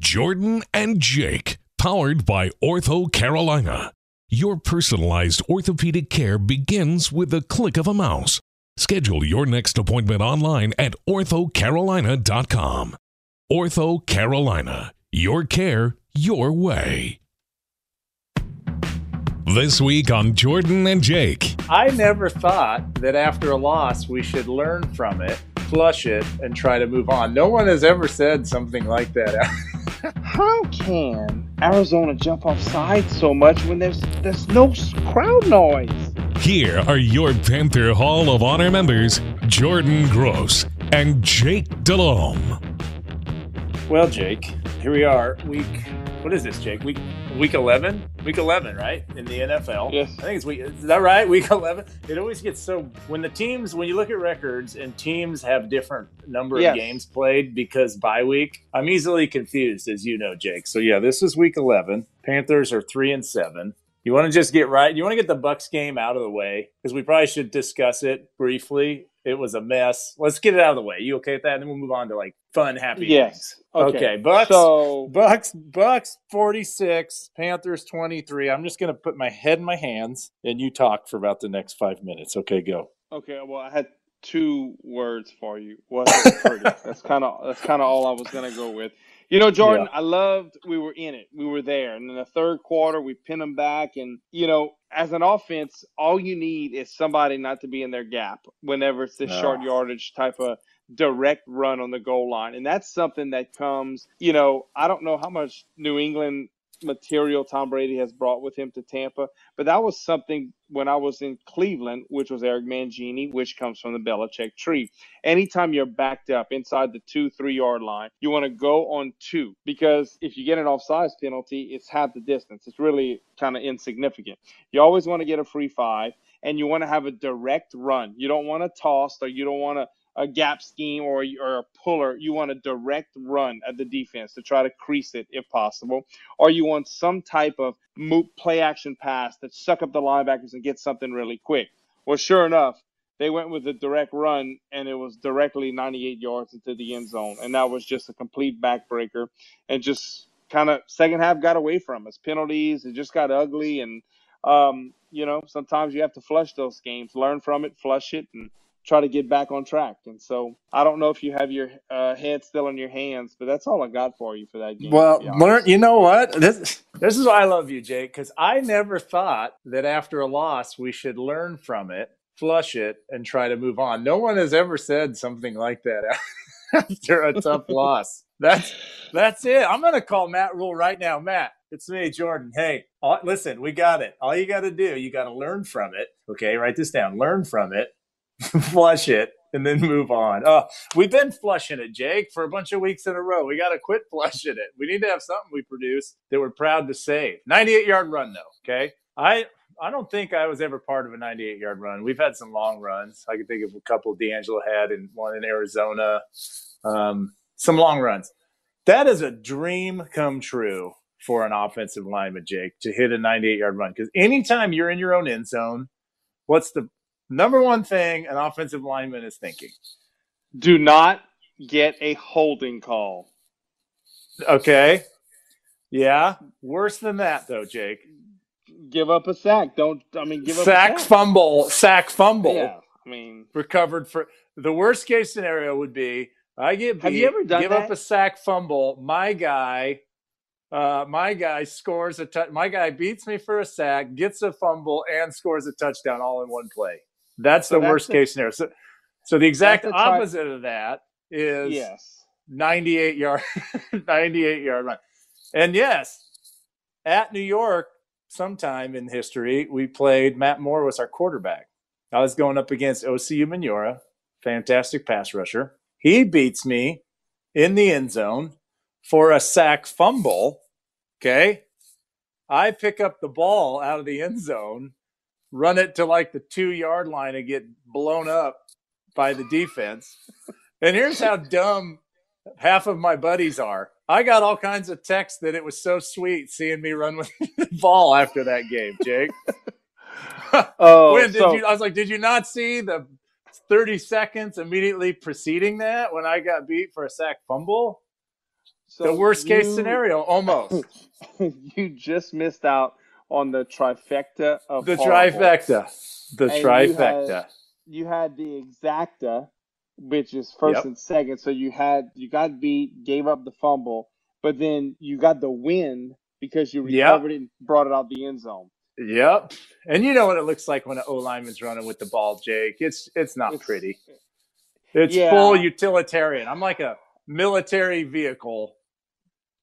Jordan and Jake, powered by Ortho Carolina. Your personalized orthopedic care begins with the click of a mouse. Schedule your next appointment online at orthocarolina.com. Ortho Carolina, your care, your way. This week on Jordan and Jake. I never thought that after a loss we should learn from it, flush it, and try to move on. No one has ever said something like that. How can Arizona jump off sides so much when there's there's no crowd noise? Here are your Panther Hall of Honor members, Jordan Gross and Jake Delhomme. Well, Jake, here we are, week. What is this, Jake? Week week eleven? Week eleven, right? In the NFL. Yes. I think it's week. Is that right? Week eleven. It always gets so when the teams when you look at records and teams have different number Yes. of games played because bye week. I'm easily confused, as you know, Jake. So yeah, this is week eleven. Panthers are three and seven. You want to just get right. You want to get the Bucks game out of the way because we probably should discuss it briefly. It was a mess. Let's get it out of the way. You okay with that? And then we'll move on to like fun, happy. Yes. things. Okay. Okay, Bucks. So Bucks, Bucks, forty-six. Panthers, twenty-three. I'm just gonna put my head in my hands, and you talk for about the next five minutes. Okay, go. okay, well I had two words for you. Was pretty? that's kind of that's kind of all I was gonna go with. You know, Jordan, I loved we were in it. We were there. And in the third quarter, we pinned them back. And, you know, as an offense, all you need is somebody not to be in their gap whenever it's this No. short yardage type of direct run on the goal line. And that's something that comes, you know, I don't know how much New England material Tom Brady has brought with him to Tampa, but that was something when I was in Cleveland, which was Eric Mangini, which comes from the Belichick tree. Anytime you're backed up inside the two, three yard line, you want to go on two because if you get an offsides penalty, it's half the distance. It's really kind of insignificant. You always want to get a free five and you want to have a direct run. You don't want to toss or you don't want to a gap scheme or, or a puller. You want a direct run at the defense to try to crease it if possible, or you want some type of play action pass that suck up the linebackers and get something really quick. Well, sure enough, they went with a direct run and it was directly 98 yards into the end zone, and that was just a complete backbreaker and just kind of second half got away from us. Penalties, it just got ugly, and um, you know sometimes you have to flush those games, learn from it, flush it, and try to get back on track. And so I don't know if you have your uh, head still in your hands, but that's all I got for you for that game. Well, learn. You know what? This this is why I love you, Jake, because I never thought that after a loss we should learn from it, flush it, and try to move on. No one has ever said something like that after a tough loss. That's that's it. I'm gonna call Matt Rhule right now. Matt, it's me, Jordan. Hey, all, listen, we got it. All you got to do, you got to learn from it. Okay, write this down. Learn from it, flush it, and then move on. Oh, we've been flushing it, Jake, for a bunch of weeks in a row. We got to quit flushing it. We need to have something we produce that we're proud to say. 98 yard run, though. Okay, I. I don't think I was ever part of a 98 yard run. We've had some long runs. I can think of a couple D'Angelo had and one in Arizona. Um, some long runs. That is a dream come true for an offensive lineman, Jake, to hit a 98 yard run. Because anytime you're in your own end zone, what's the number one thing an offensive lineman is thinking? do not get a holding call. Okay. Yeah. Worse than that, though, Jake. Give up a sack. Don't I mean give up Sack a sack. fumble, sack fumble. Yeah, I mean recovered for the worst case scenario would be I get beat, Have you ever done give up a sack fumble. My guy, uh, my guy scores a touch. My guy beats me for a sack, gets a fumble, and scores a touchdown all in one play. That's So the that's worst the- case scenario. So, so the exact the opposite of that is yes. 98 yard 98 yard run. And yes, at New York, sometime in history, we played Matt Moore was our quarterback. I was going up against Osi Umenyiora, fantastic pass rusher. He beats me in the end zone for a sack fumble. Okay. I pick up the ball out of the end zone, run it to like the two yard line and get blown up by the defense. And here's how dumb half of my buddies are. I got all kinds of texts that it was so sweet seeing me run with the ball after that game, Jake. Oh, when did so- you? I was like, did you not see the 30 seconds immediately preceding that when I got beat for a sack fumble? so the worst case scenario, almost. you just missed out on the trifecta of The horrible. trifecta. The And you trifecta. had- You had the exacta, which is first Yep. and second. So you had you got beat, gave up the fumble, but then you got the win because you Yep. recovered it and brought it out the end zone. Yep. And you know what it looks like when an O lineman's running with the ball, Jake. It's it's not It's- pretty. It's Yeah. full utilitarian. I'm like a military vehicle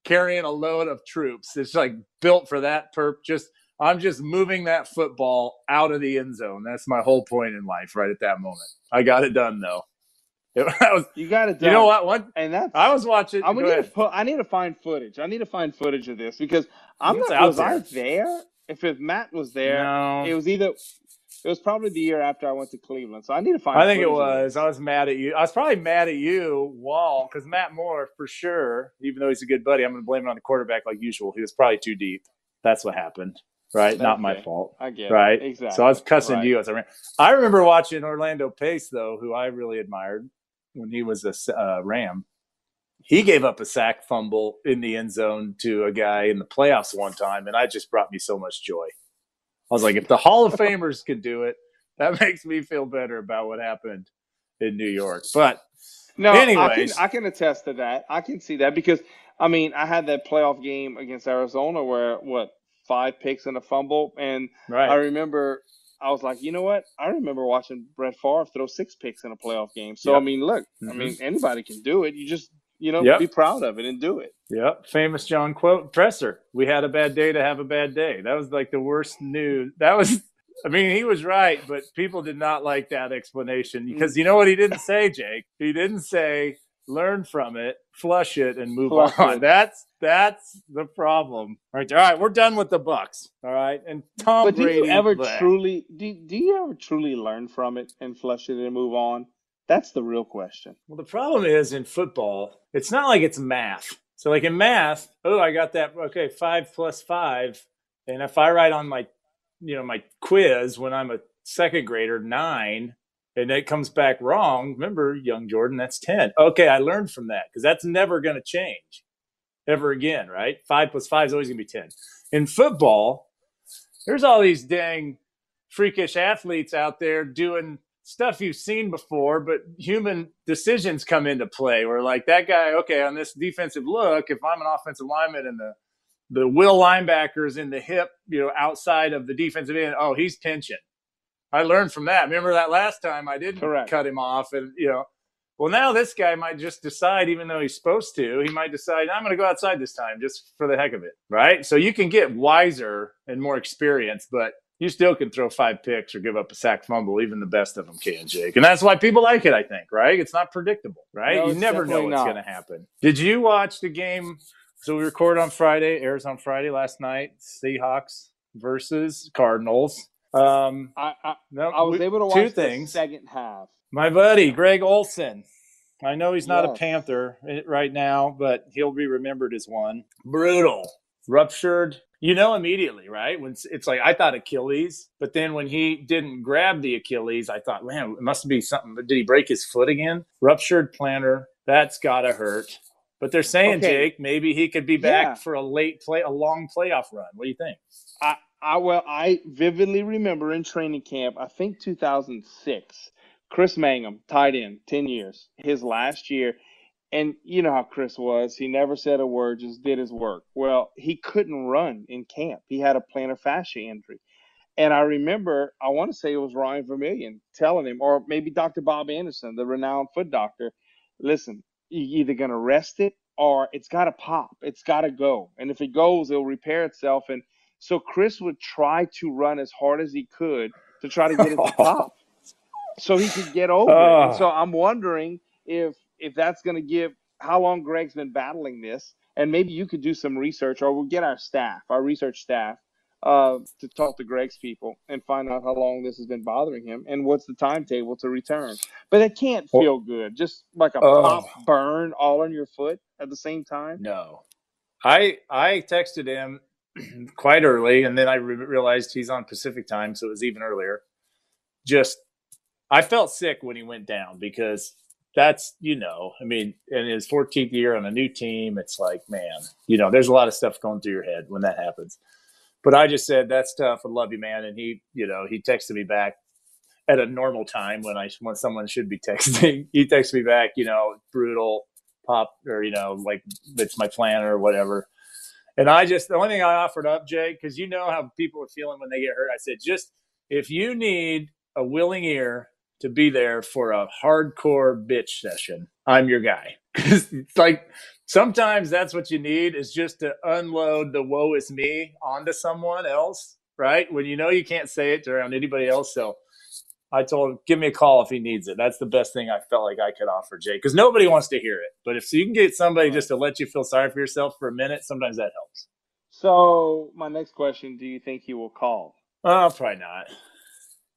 carrying a load of troops. It's like built for that perp. Just I'm just moving that football out of the end zone. That's my whole point in life right at that moment. I got it done though. It, I was, You got it done. you know what? One And that's I was watching. I go need to. I need to find footage. I need to find footage of this because I'm It's not. Was I there. there? If if Matt was there, No. it was either. It was probably the year after I went to Cleveland, so I need to find. I think it was. I was mad at you. I was probably mad at you, Wall, because Matt Moore, for sure, even though he's a good buddy, I'm going to blame it on the quarterback like usual. He was probably too deep. That's what happened, right? Not my fault, I get right? it. exactly. So I was cussing Right. you as I ran. I remember watching Orlando Pace, though, who I really admired when he was a uh, Ram. He gave up a sack fumble in the end zone to a guy in the playoffs one time, and that just brought me so much joy. I was like, if the Hall of Famers could do it, that makes me feel better about what happened in New York. But No, I Anyways. can, I can attest to that. I can see that because I mean I had that playoff game against Arizona where what five picks and a fumble, and right, I remember I was like, you know what? I remember watching Brett Favre throw six picks in a playoff game. So Yep. I mean, look, I Mhm. mean anybody can do it. You just you know Yep. be proud of it and do it. Yep, famous John quote presser. We had a bad day to have a bad day. That was like the worst news. That was, I mean, he was right, but people did not like that explanation because you know what he didn't say, Jake. He didn't say learn from it, flush it, and move Flush on. it. That's that's the problem All right, all right, we're done with the Bucks. All right, and Tom But do you ever bleh. truly do, do you ever truly learn from it and flush it and move on? That's the real question. Well, the problem is in football, it's not like it's math. So, like in math, oh, I got that. Okay, five plus five, and if I write on my, you know, my quiz when I'm a second grader nine, and it comes back wrong, remember, young Jordan, that's ten. Okay, I learned from that because that's never going to change ever again, right? Five plus five is always going to be ten. In football, there's all these dang freakish athletes out there doing stuff you've seen before, but human decisions come into play. Where like that guy, okay, on this defensive look, if I'm an offensive lineman and the the will linebacker's in the hip, you know, outside of the defensive end, oh, he's pinching. I learned from that. Remember that last time I didn't Correct. cut him off, and you know. Well, now this guy might just decide, even though he's supposed to, he might decide, I'm going to go outside this time just for the heck of it. Right. So you can get wiser and more experience, but you still can throw five picks or give up a sack fumble. Even the best of them can, Jake. And that's why people like it, I think, right? It's not predictable, right? No, you never know what's going to happen. Did you watch the game? So we record on Friday, airs on Friday last night, Seahawks versus Cardinals. Um, I I, no, I was we- able to watch two the things. second half. My buddy Greg Olsen. I know he's not a Panther eh, right now, but he'll be remembered as one. Brutal, ruptured. You know immediately, right? When it's, it's like I thought Achilles, but then when he didn't grab the Achilles, I thought, man, it must be something. Did he break his foot again? Ruptured plantar. That's gotta hurt. But they're saying, Okay. Jake, maybe he could be back Yeah. for a late play, a long playoff run. What do you think? I, I well, I vividly remember in training camp, I think 2006, Chris Mangum, tight end, 10 years, his last year. And you know how Chris was. He never said a word, just did his work. Well, he couldn't run in camp. He had a plantar fascia injury. And I remember, I want to say it was Ryan Vermillion telling him, or maybe Dr. Bob Anderson, the renowned foot doctor, listen, you're either going to rest it or it's got to pop. It's got to go. And if it goes, it'll repair itself. And so Chris would try to run as hard as he could to try to get it to pop so he could get over it. So I'm wondering if if that's going to give how long Greg's been battling this, and maybe you could do some research, or we'll get our staff, our research staff, uh, to talk to Greg's people and find out how long this has been bothering him and what's the timetable to return. But it can't feel good, just like a Oh. pop burn all on your foot at the same time. No, I I texted him quite early, and then I re- realized he's on Pacific time, so it was even earlier. Just I felt sick when he went down because that's you know I mean in his 14th year on a new team, it's like man, you know there's a lot of stuff going through your head when that happens. But I just said that's tough. I love you, man, and he you know he texted me back at a normal time when I when someone should be texting. He texted me back, you know, brutal pop or you know like it's my plan or whatever. And I just the only thing I offered up, Jake, because you know how people are feeling when they get hurt. I said, just if you need a willing ear to be there for a hardcore bitch session, I'm your guy. Because it's like sometimes that's what you need is just to unload the woe is me onto someone else, right? When you know you can't say it around anybody else. So I told him, give me a call if he needs it. That's the best thing I felt like I could offer, Jake, because nobody wants to hear it. But if you can get somebody just to let you feel sorry for yourself for a minute, sometimes that helps. So my next question: Do you think he will call? Oh, probably not.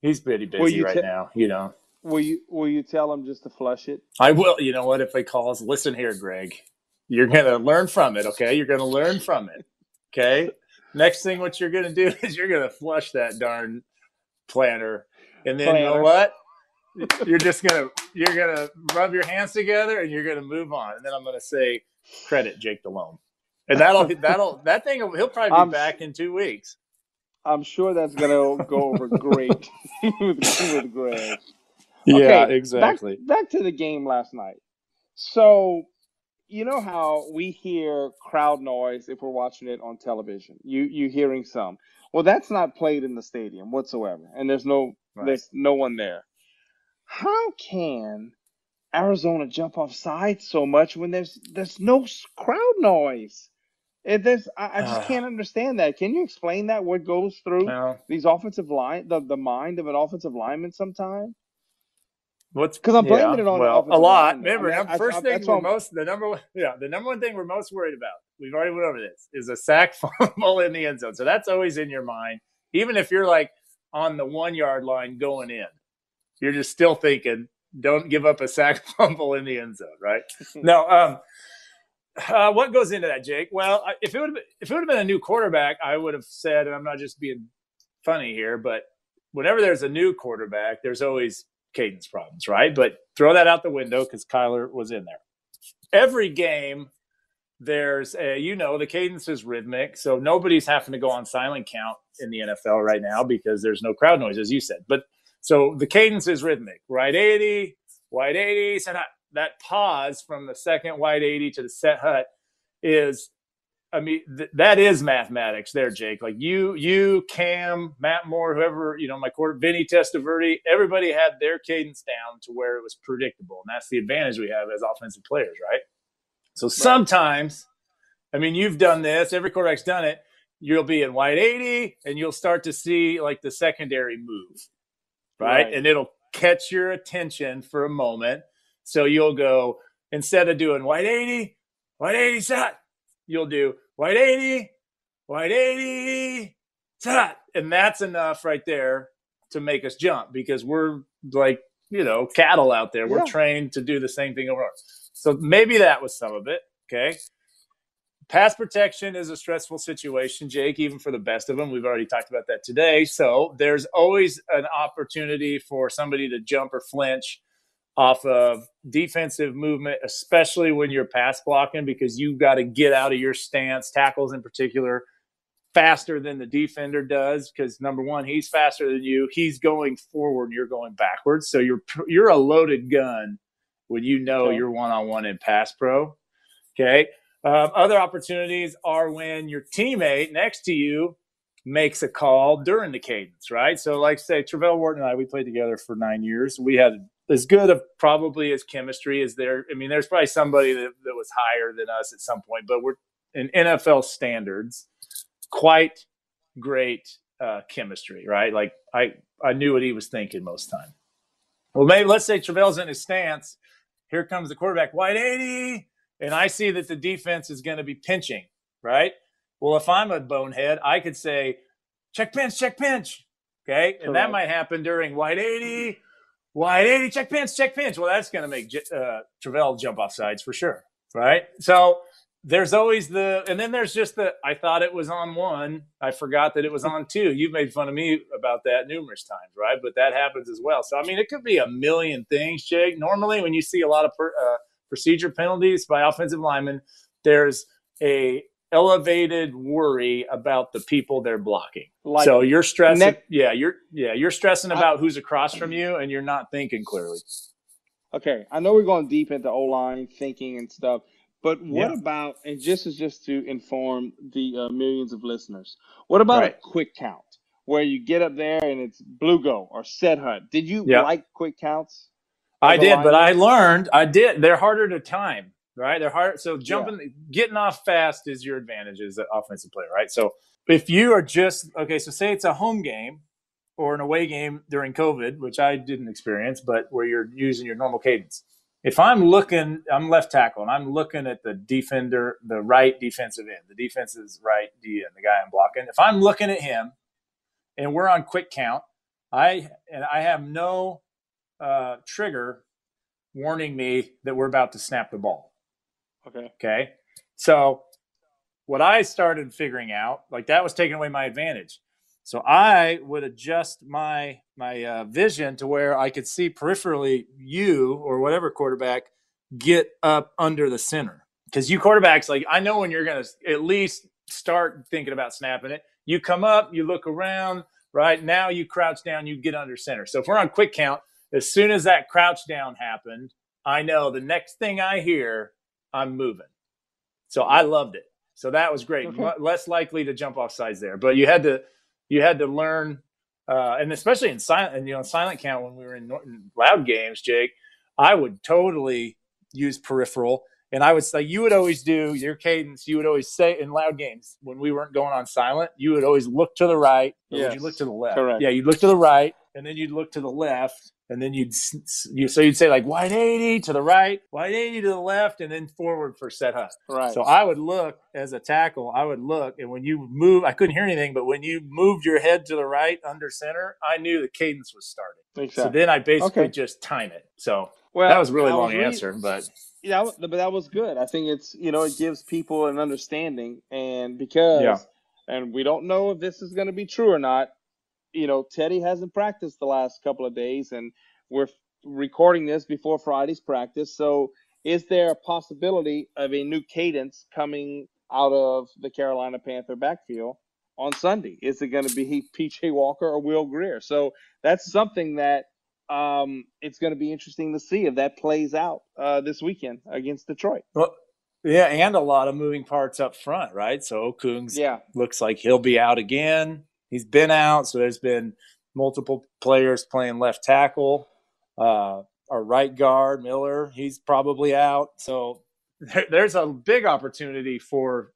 He's pretty busy right te- now, you know. Will you Will you tell him just to flush it? I will. You know what? If he calls, listen here, Greg. You're gonna learn from it. Okay, you're gonna learn from it. Okay. Next thing, what you're gonna do is you're gonna flush that darn planner, and then you know what? You're just gonna you're gonna rub your hands together and you're gonna move on. And then I'm gonna say, credit Jake Delhomme, and that'll that'll that thing he'll probably be I'm- back in two weeks. I'm sure that's gonna go over great with, with Greg. Yeah, Okay, exactly. Back, back to the game last night. So, you know how we hear crowd noise if we're watching it on television. You you hearing some. Well, that's not played in the stadium whatsoever, and there's no Right. there's no one there. How can Arizona jump off sides so much when there's there's no crowd noise? It, there's, I, I just Ah. can't understand that. Can you explain that? What goes through these offensive line, the, the mind of an offensive lineman sometimes? What's 'Cause I'm blaming it on well, a lot. lineman. Remember, I mean, I- first I- thing we're most the number one, yeah, the number one thing we're most worried about. We've already went over this is a sack fumble in the end zone. So that's always in your mind, even if you're like on the one yard line going in, you're just still thinking, don't give up a sack fumble in the end zone, right? no. Um, uh, what goes into that, Jake? Well, if it would if it would have been a new quarterback, I would have said, and I'm not just being funny here, but whenever there's a new quarterback, there's always cadence problems, right? But throw that out the window because Kyler was in there. Every game, there's a, you know, the cadence is rhythmic. So nobody's having to go on silent count in the NFL right now because there's no crowd noise, as you said. But so the cadence is rhythmic, right 80, wide 80, set hut. That pause from the second wide 80 to the set hut is I mean, th- that is mathematics there, Jake. Like you, you, Cam, Matt Moore, whoever, you know, my quarter, Vinny Testaverde, everybody had their cadence down to where it was predictable. And that's the advantage we have as offensive players, right? So sometimes, I mean, you've done this, every quarterback's done it. You'll be in wide 80 and you'll start to see like the secondary move, right? Right. And it'll catch your attention for a moment. So you'll go, instead of doing wide 80, wide 80 set, you'll do white 80, white 80, ta, and that's enough right there to make us jump because we're like, you know, cattle out there. We're trained to do the same thing over. and over. So maybe that was some of it. Okay. Pass protection is a stressful situation, Jake, even for the best of them. We've already talked about that today. So there's always an opportunity for somebody to jump or flinch off of defensive movement, especially when you're pass blocking, because you've got to get out of your stance, tackles in particular, faster than the defender does. Because number one, he's faster than you. He's going forward, you're going backwards. So you're you're a loaded gun when you know Okay. you're one on one in pass pro. Okay. Um, other opportunities are when your teammate next to you makes a call during the cadence, right? So, like, say, Travelle Wharton and I, we played together for nine years. We had as good of probably as chemistry as there. I mean, there's probably somebody that, that was higher than us at some point, but we're in NFL standards, quite great uh, chemistry, right? Like, I I knew what he was thinking most time. Well, maybe let's say Travelle's in his stance. Here comes the quarterback, wide 80, and I see that the defense is going to be pinching, right? Well, if I'm a bonehead, I could say, check pinch, check pinch. Okay. And that might happen during wide 80, wide 80, check pinch, check pinch. Well, that's going to make uh, Travelle jump off sides for sure. Right. So there's always the, and then there's just the, I thought it was on one. I forgot that it was on two. You've made fun of me about that numerous times, right? But that happens as well. So, I mean, it could be a million things, Jake. Normally, when you see a lot of per, uh, procedure penalties by offensive linemen, there's a elevated worry about the people they're blocking. Like so you're stressing, next, yeah, you're yeah, you're stressing about I, who's across from you, and you're not thinking clearly. Okay, I know we're going deep into O line thinking and stuff, but what yeah. about and just is just to inform the uh, millions of listeners, what about right. a quick count where you get up there and it's blue go or set hut? Did you yeah. like quick counts? I did, but I learned I did. They're harder to time right? They're hard. So jumping, yeah. getting off fast is your advantage as an offensive player, right? So if you are just okay, so say it's a home game or an away game during COVID, which I didn't experience, but where you're using your normal cadence. If I'm looking, I'm left tackle, and I'm looking at the defender, the right defensive end, the defense's right D end, the guy I'm blocking. If I'm looking at him, and we're on quick count, I and I have no uh, trigger warning me that we're about to snap the ball. Okay. Okay. So what I started figuring out, like that was taking away my advantage. So I would adjust my my uh, vision to where I could see peripherally you or whatever quarterback get up under the center. Because you quarterbacks, like I know when you're going to at least start thinking about snapping it. You come up, you look around, right now you crouch down, you get under center. So if we're on quick count, as soon as that crouch down happened, I know the next thing I hear I'm moving. So I loved it. So that was great. Okay. less likely to jump off sides there, but you had to you had to learn, uh, and especially in silent and you know silent count when we were in Norton loud games, Jake, I would totally use peripheral, and I would say you would always do your cadence. You would always say in loud games when we weren't going on silent, you would always look to the right. Yes. Would you look to the left? Correct. Yeah, you'd look to the right, and then you'd look to the left, and then you'd you so you'd say like wide 80 to the right wide 80 to the left and then forward for set hut right so i would look as a tackle i would look and when you move i couldn't hear anything but when you moved your head to the right under center i knew the cadence was starting exactly. so then i basically okay. just time it so well that was really long was answer but yeah but that was good i think it's you know it gives people an understanding and because yeah. and we don't know if this is going to be true or not you know, Teddy hasn't practiced the last couple of days, and we're recording this before Friday's practice. So, is there a possibility of a new cadence coming out of the Carolina Panther backfield on Sunday? Is it going to be PJ Walker or Will Grier? So, that's something that um, it's going to be interesting to see if that plays out uh, this weekend against Detroit. Well, yeah, and a lot of moving parts up front, right? So Okung's yeah. looks like he'll be out again he's been out, so there's been multiple players playing left tackle. Uh, our right guard Miller, he's probably out. So there, there's a big opportunity for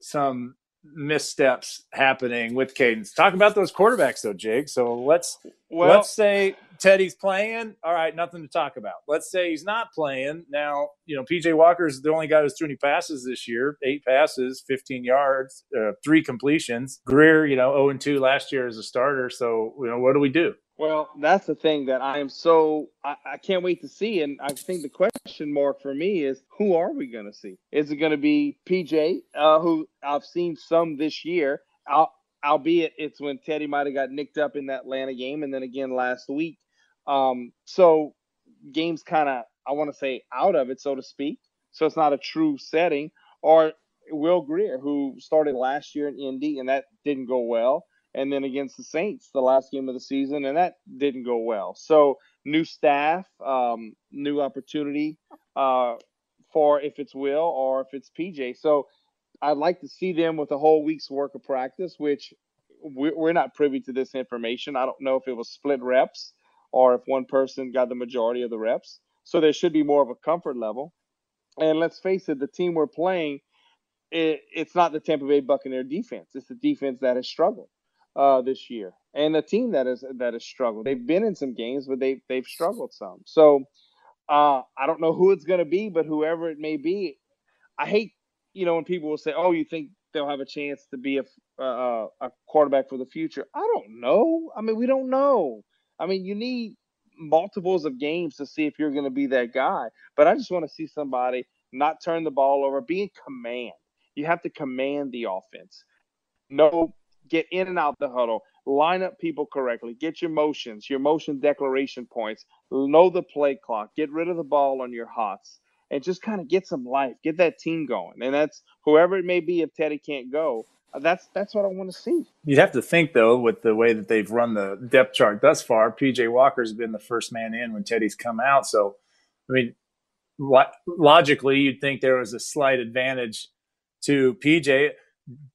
some missteps happening with cadence. Talk about those quarterbacks though, Jake. So let's well, let's say Teddy's playing. All right, nothing to talk about. Let's say he's not playing. Now, you know, PJ Walker's the only guy who's threw any passes this year. Eight passes, 15 yards, uh, three completions. Grier, you know, 0 and 2 last year as a starter. So, you know, what do we do? Well, that's the thing that I am so I, I, can't wait to see, and I think the question mark for me is who are we going to see? Is it going to be PJ, uh, who I've seen some this year, I'll, albeit it's when Teddy might have got nicked up in that Atlanta game, and then again last week. Um, so games kind of I want to say out of it, so to speak. So it's not a true setting. Or Will Grier, who started last year in Indy, and that didn't go well and then against the Saints the last game of the season, and that didn't go well. So new staff, um, new opportunity uh, for if it's Will or if it's PJ. So I'd like to see them with a whole week's work of practice, which we're not privy to this information. I don't know if it was split reps or if one person got the majority of the reps. So there should be more of a comfort level. And let's face it, the team we're playing, it, it's not the Tampa Bay Buccaneer defense. It's the defense that has struggled uh, this year, and a team that is that has struggled. They've been in some games, but they they've struggled some. So uh, I don't know who it's going to be, but whoever it may be, I hate, you know, when people will say, "Oh, you think they'll have a chance to be a uh, a quarterback for the future?" I don't know. I mean, we don't know. I mean, you need multiples of games to see if you're going to be that guy. But I just want to see somebody not turn the ball over, be in command. You have to command the offense. No, get in and out the huddle, line up people correctly, get your motions, your motion declaration points, know the play clock, get rid of the ball on your hots, and just kind of get some life, get that team going. And that's whoever it may be if Teddy can't go. That's that's what I want to see. You'd have to think though, with the way that they've run the depth chart thus far, PJ Walker's been the first man in when Teddy's come out. So, I mean, logically, you'd think there was a slight advantage to PJ.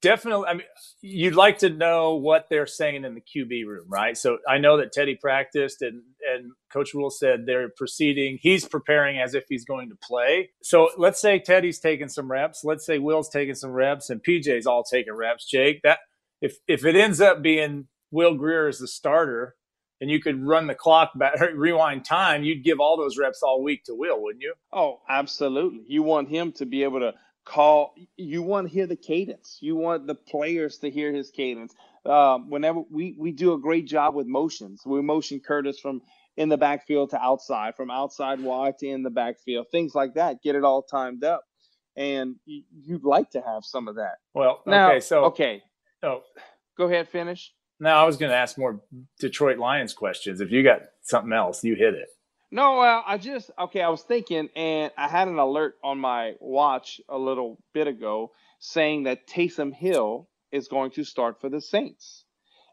Definitely, I mean, you'd like to know what they're saying in the QB room, right? So I know that Teddy practiced, and and Coach Rhule said they're proceeding. He's preparing as if he's going to play. So let's say Teddy's taking some reps. Let's say Will's taking some reps, and PJ's all taking reps. Jake, that if if it ends up being Will Grier as the starter, and you could run the clock back, rewind time, you'd give all those reps all week to Will, wouldn't you? Oh, absolutely. You want him to be able to call. You want to hear the cadence. You want the players to hear his cadence. Um, whenever we we do a great job with motions, we motion Curtis from in the backfield to outside, from outside wide to in the backfield, things like that. Get it all timed up, and you'd like to have some of that. Well, now, okay, so okay, oh, go ahead, finish. Now I was going to ask more Detroit Lions questions. If you got something else, you hit it. No, uh, I just okay. I was thinking, and I had an alert on my watch a little bit ago saying that Taysom Hill is going to start for the Saints,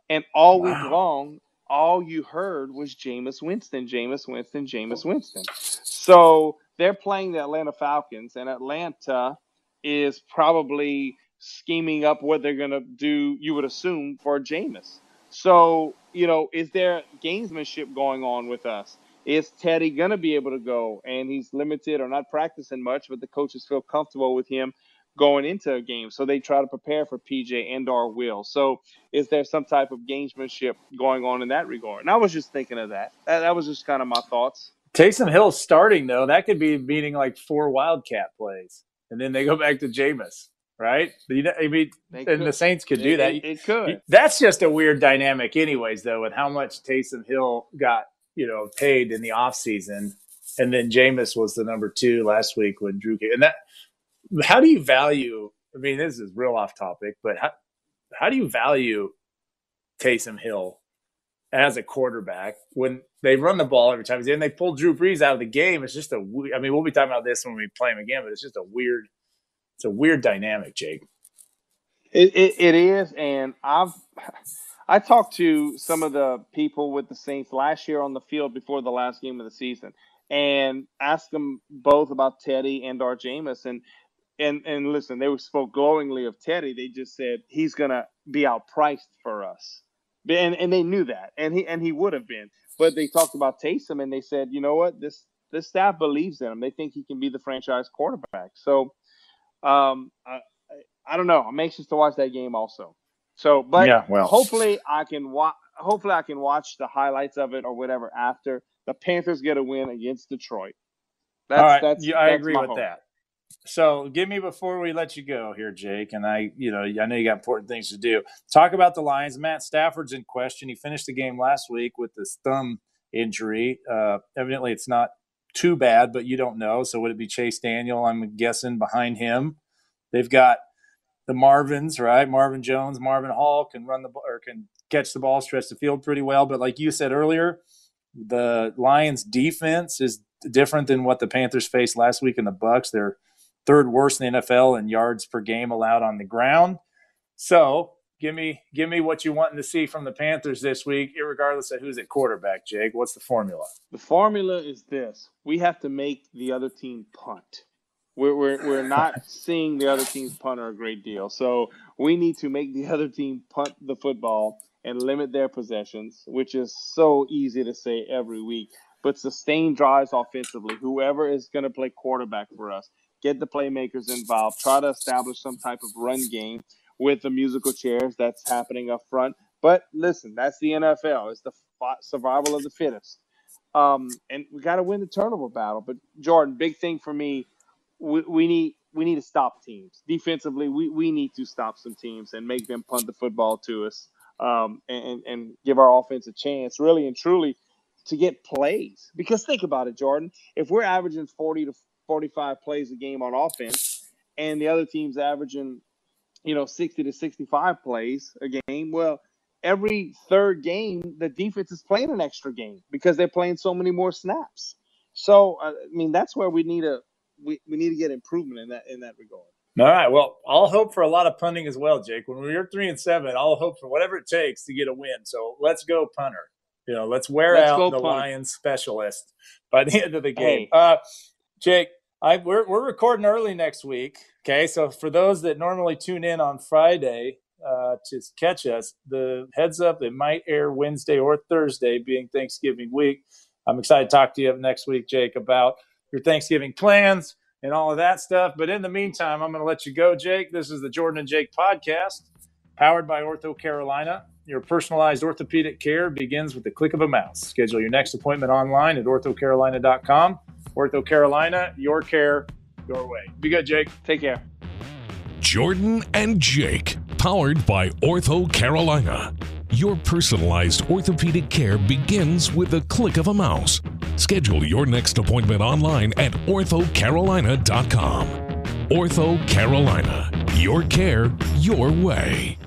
and all wow. week long, all you heard was Jameis Winston, Jameis Winston, Jameis Winston. So they're playing the Atlanta Falcons, and Atlanta is probably scheming up what they're going to do, you would assume, for Jameis. So, you know, is there gamesmanship going on with us? Is Teddy going to be able to go? And he's limited or not practicing much, but the coaches feel comfortable with him going into a game. So they try to prepare for PJ and or Will. So is there some type of gamesmanship going on in that regard? And I was just thinking of that. That, that was just kind of my thoughts. Taysom Hill starting, though, that could be meaning like four Wildcat plays. And then they go back to Jameis right? You know, I mean, and could. the Saints could do that. It, it, could. That's just a weird dynamic, anyways, though, with how much Taysom Hill got, you know, paid in the offseason. And then Jameis was the number two last week when Drew came. And that, how do you value? I mean, this is real off topic, but how, how do you value Taysom Hill as a quarterback when they run the ball every time in? They pull Drew Brees out of the game. It's just a, I mean, we'll be talking about this when we play him again, but it's just a weird – it's a weird dynamic, Jake. It, it, it is, and I've I talked to some of the people with the Saints last year on the field before the last game of the season, and asked them both about Teddy and our Jameis, and and and listen, they spoke glowingly of Teddy. They just said he's gonna be outpriced for us, and and they knew that, and he and he would have been. But they talked about Taysom, and they said, you know what, this this staff believes in him. They think he can be the franchise quarterback. So um, I, I don't know. I'm anxious to watch that game also. So, but yeah, well, hopefully I can watch. Hopefully I can watch the highlights of it or whatever after the Panthers get a win against Detroit. That's, All right, that's, yeah, I agree with hope. that. So, give me before we let you go here, Jake, and I, you know, I know you got important things to do. Talk about the Lions. Matt Stafford's in question. He finished the game last week with this thumb injury. Uh, evidently, it's not too bad, but you don't know. So would it be Chase Daniel? I'm guessing behind him. They've got the Marvins, right? Marvin Jones, Marvin Hall can run the or can catch the ball, stretch the field pretty well. But like you said earlier, the Lions' defense is different than what the Panthers faced last week in the Bucks. They're third worst in the NFL in yards per game allowed on the ground. So give me give me what you're wanting to see from the Panthers this week, regardless of who's at quarterback. Jake, what's the formula? The formula is this: we have to make the other team punt. We're we're, we're not seeing the other team's punter a great deal, so we need to make the other team punt the football and limit their possessions, which is so easy to say every week. But sustain drives offensively. Whoever is going to play quarterback for us, get the playmakers involved. Try to establish some type of run game with the musical chairs that's happening up front. But listen, that's the NFL. It's the survival of the fittest. Um, and we got to win the turnover battle. But Jordan, big thing for me, we, need we need to stop teams defensively. We we need to stop some teams and make them punt the football to us, um, and and give our offense a chance, really and truly, to get plays. Because think about it, Jordan. If we're averaging forty to forty-five plays a game on offense, and the other team's averaging, you know, sixty to sixty-five plays a game, well. Every third game, the defense is playing an extra game because they're playing so many more snaps. So, I mean, that's where we need a we, we need to get improvement in that in that regard. All right. Well, I'll hope for a lot of punting as well, Jake. When we're three and seven, I'll hope for whatever it takes to get a win. So let's go, punter. You know, let's wear let's out the punt. Lions specialist by the end of the game. Hey. Uh, Jake, I we're we're recording early next week. Okay, so for those that normally tune in on Friday uh, to catch us, the heads up it might air Wednesday or Thursday, being Thanksgiving week. I'm excited to talk to you next week, Jake, about your Thanksgiving plans and all of that stuff. But in the meantime, I'm going to let you go, Jake. This is the Jordan and Jake podcast, powered by Ortho Carolina. Your personalized orthopedic care begins with the click of a mouse. Schedule your next appointment online at orthocarolina.com. Ortho Carolina, your care, your way. Be good, Jake. Take care. Jordan and Jake, powered by Ortho Carolina. Your personalized orthopedic care begins with the click of a mouse. Schedule your next appointment online at orthocarolina.com. Ortho Carolina, your care, your way.